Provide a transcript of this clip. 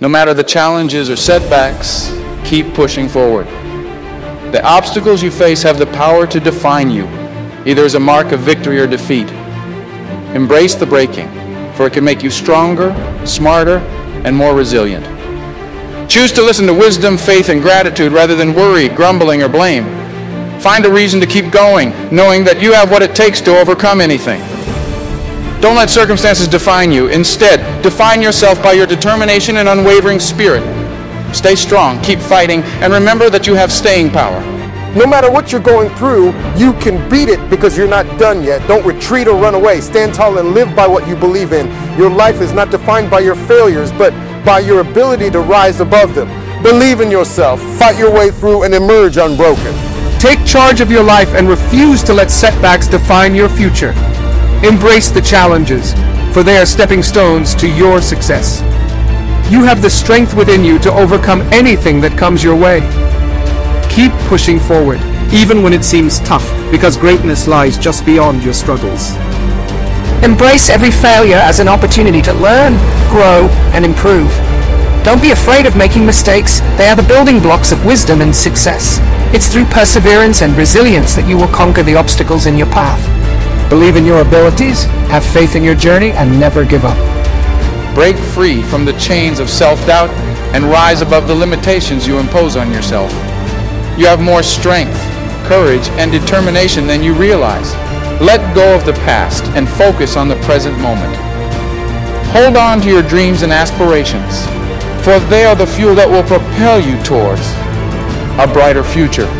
No matter the challenges or setbacks, keep pushing forward. The obstacles you face have the power to define you, either as a mark of victory or defeat. Embrace the breaking, for it can make you stronger, smarter, and more resilient. Choose to listen to wisdom, faith, and gratitude rather than worry, grumbling, or blame. Find a reason to keep going, knowing that you have what it takes to overcome anything. Don't let circumstances define you. Instead, define yourself by your determination and unwavering spirit. Stay strong, keep fighting, and remember that you have staying power. No matter what you're going through, you can beat it because you're not done yet. Don't retreat or run away. Stand tall and live by what you believe in. Your life is not defined by your failures, but by your ability to rise above them. Believe in yourself, fight your way through, and emerge unbroken. Take charge of your life and refuse to let setbacks define your future. Embrace the challenges, for they are stepping stones to your success. You have the strength within you to overcome anything that comes your way. Keep pushing forward, even when it seems tough, because greatness lies just beyond your struggles. Embrace every failure as an opportunity to learn, grow, and improve. Don't be afraid of making mistakes. They are the building blocks of wisdom and success. It's through perseverance and resilience that you will conquer the obstacles in your path. Believe in your abilities, have faith in your journey, and never give up. Break free from the chains of self-doubt and rise above the limitations you impose on yourself. You have more strength, courage, and determination than you realize. Let go of the past and focus on the present moment. Hold on to your dreams and aspirations, for they are the fuel that will propel you towards a brighter future.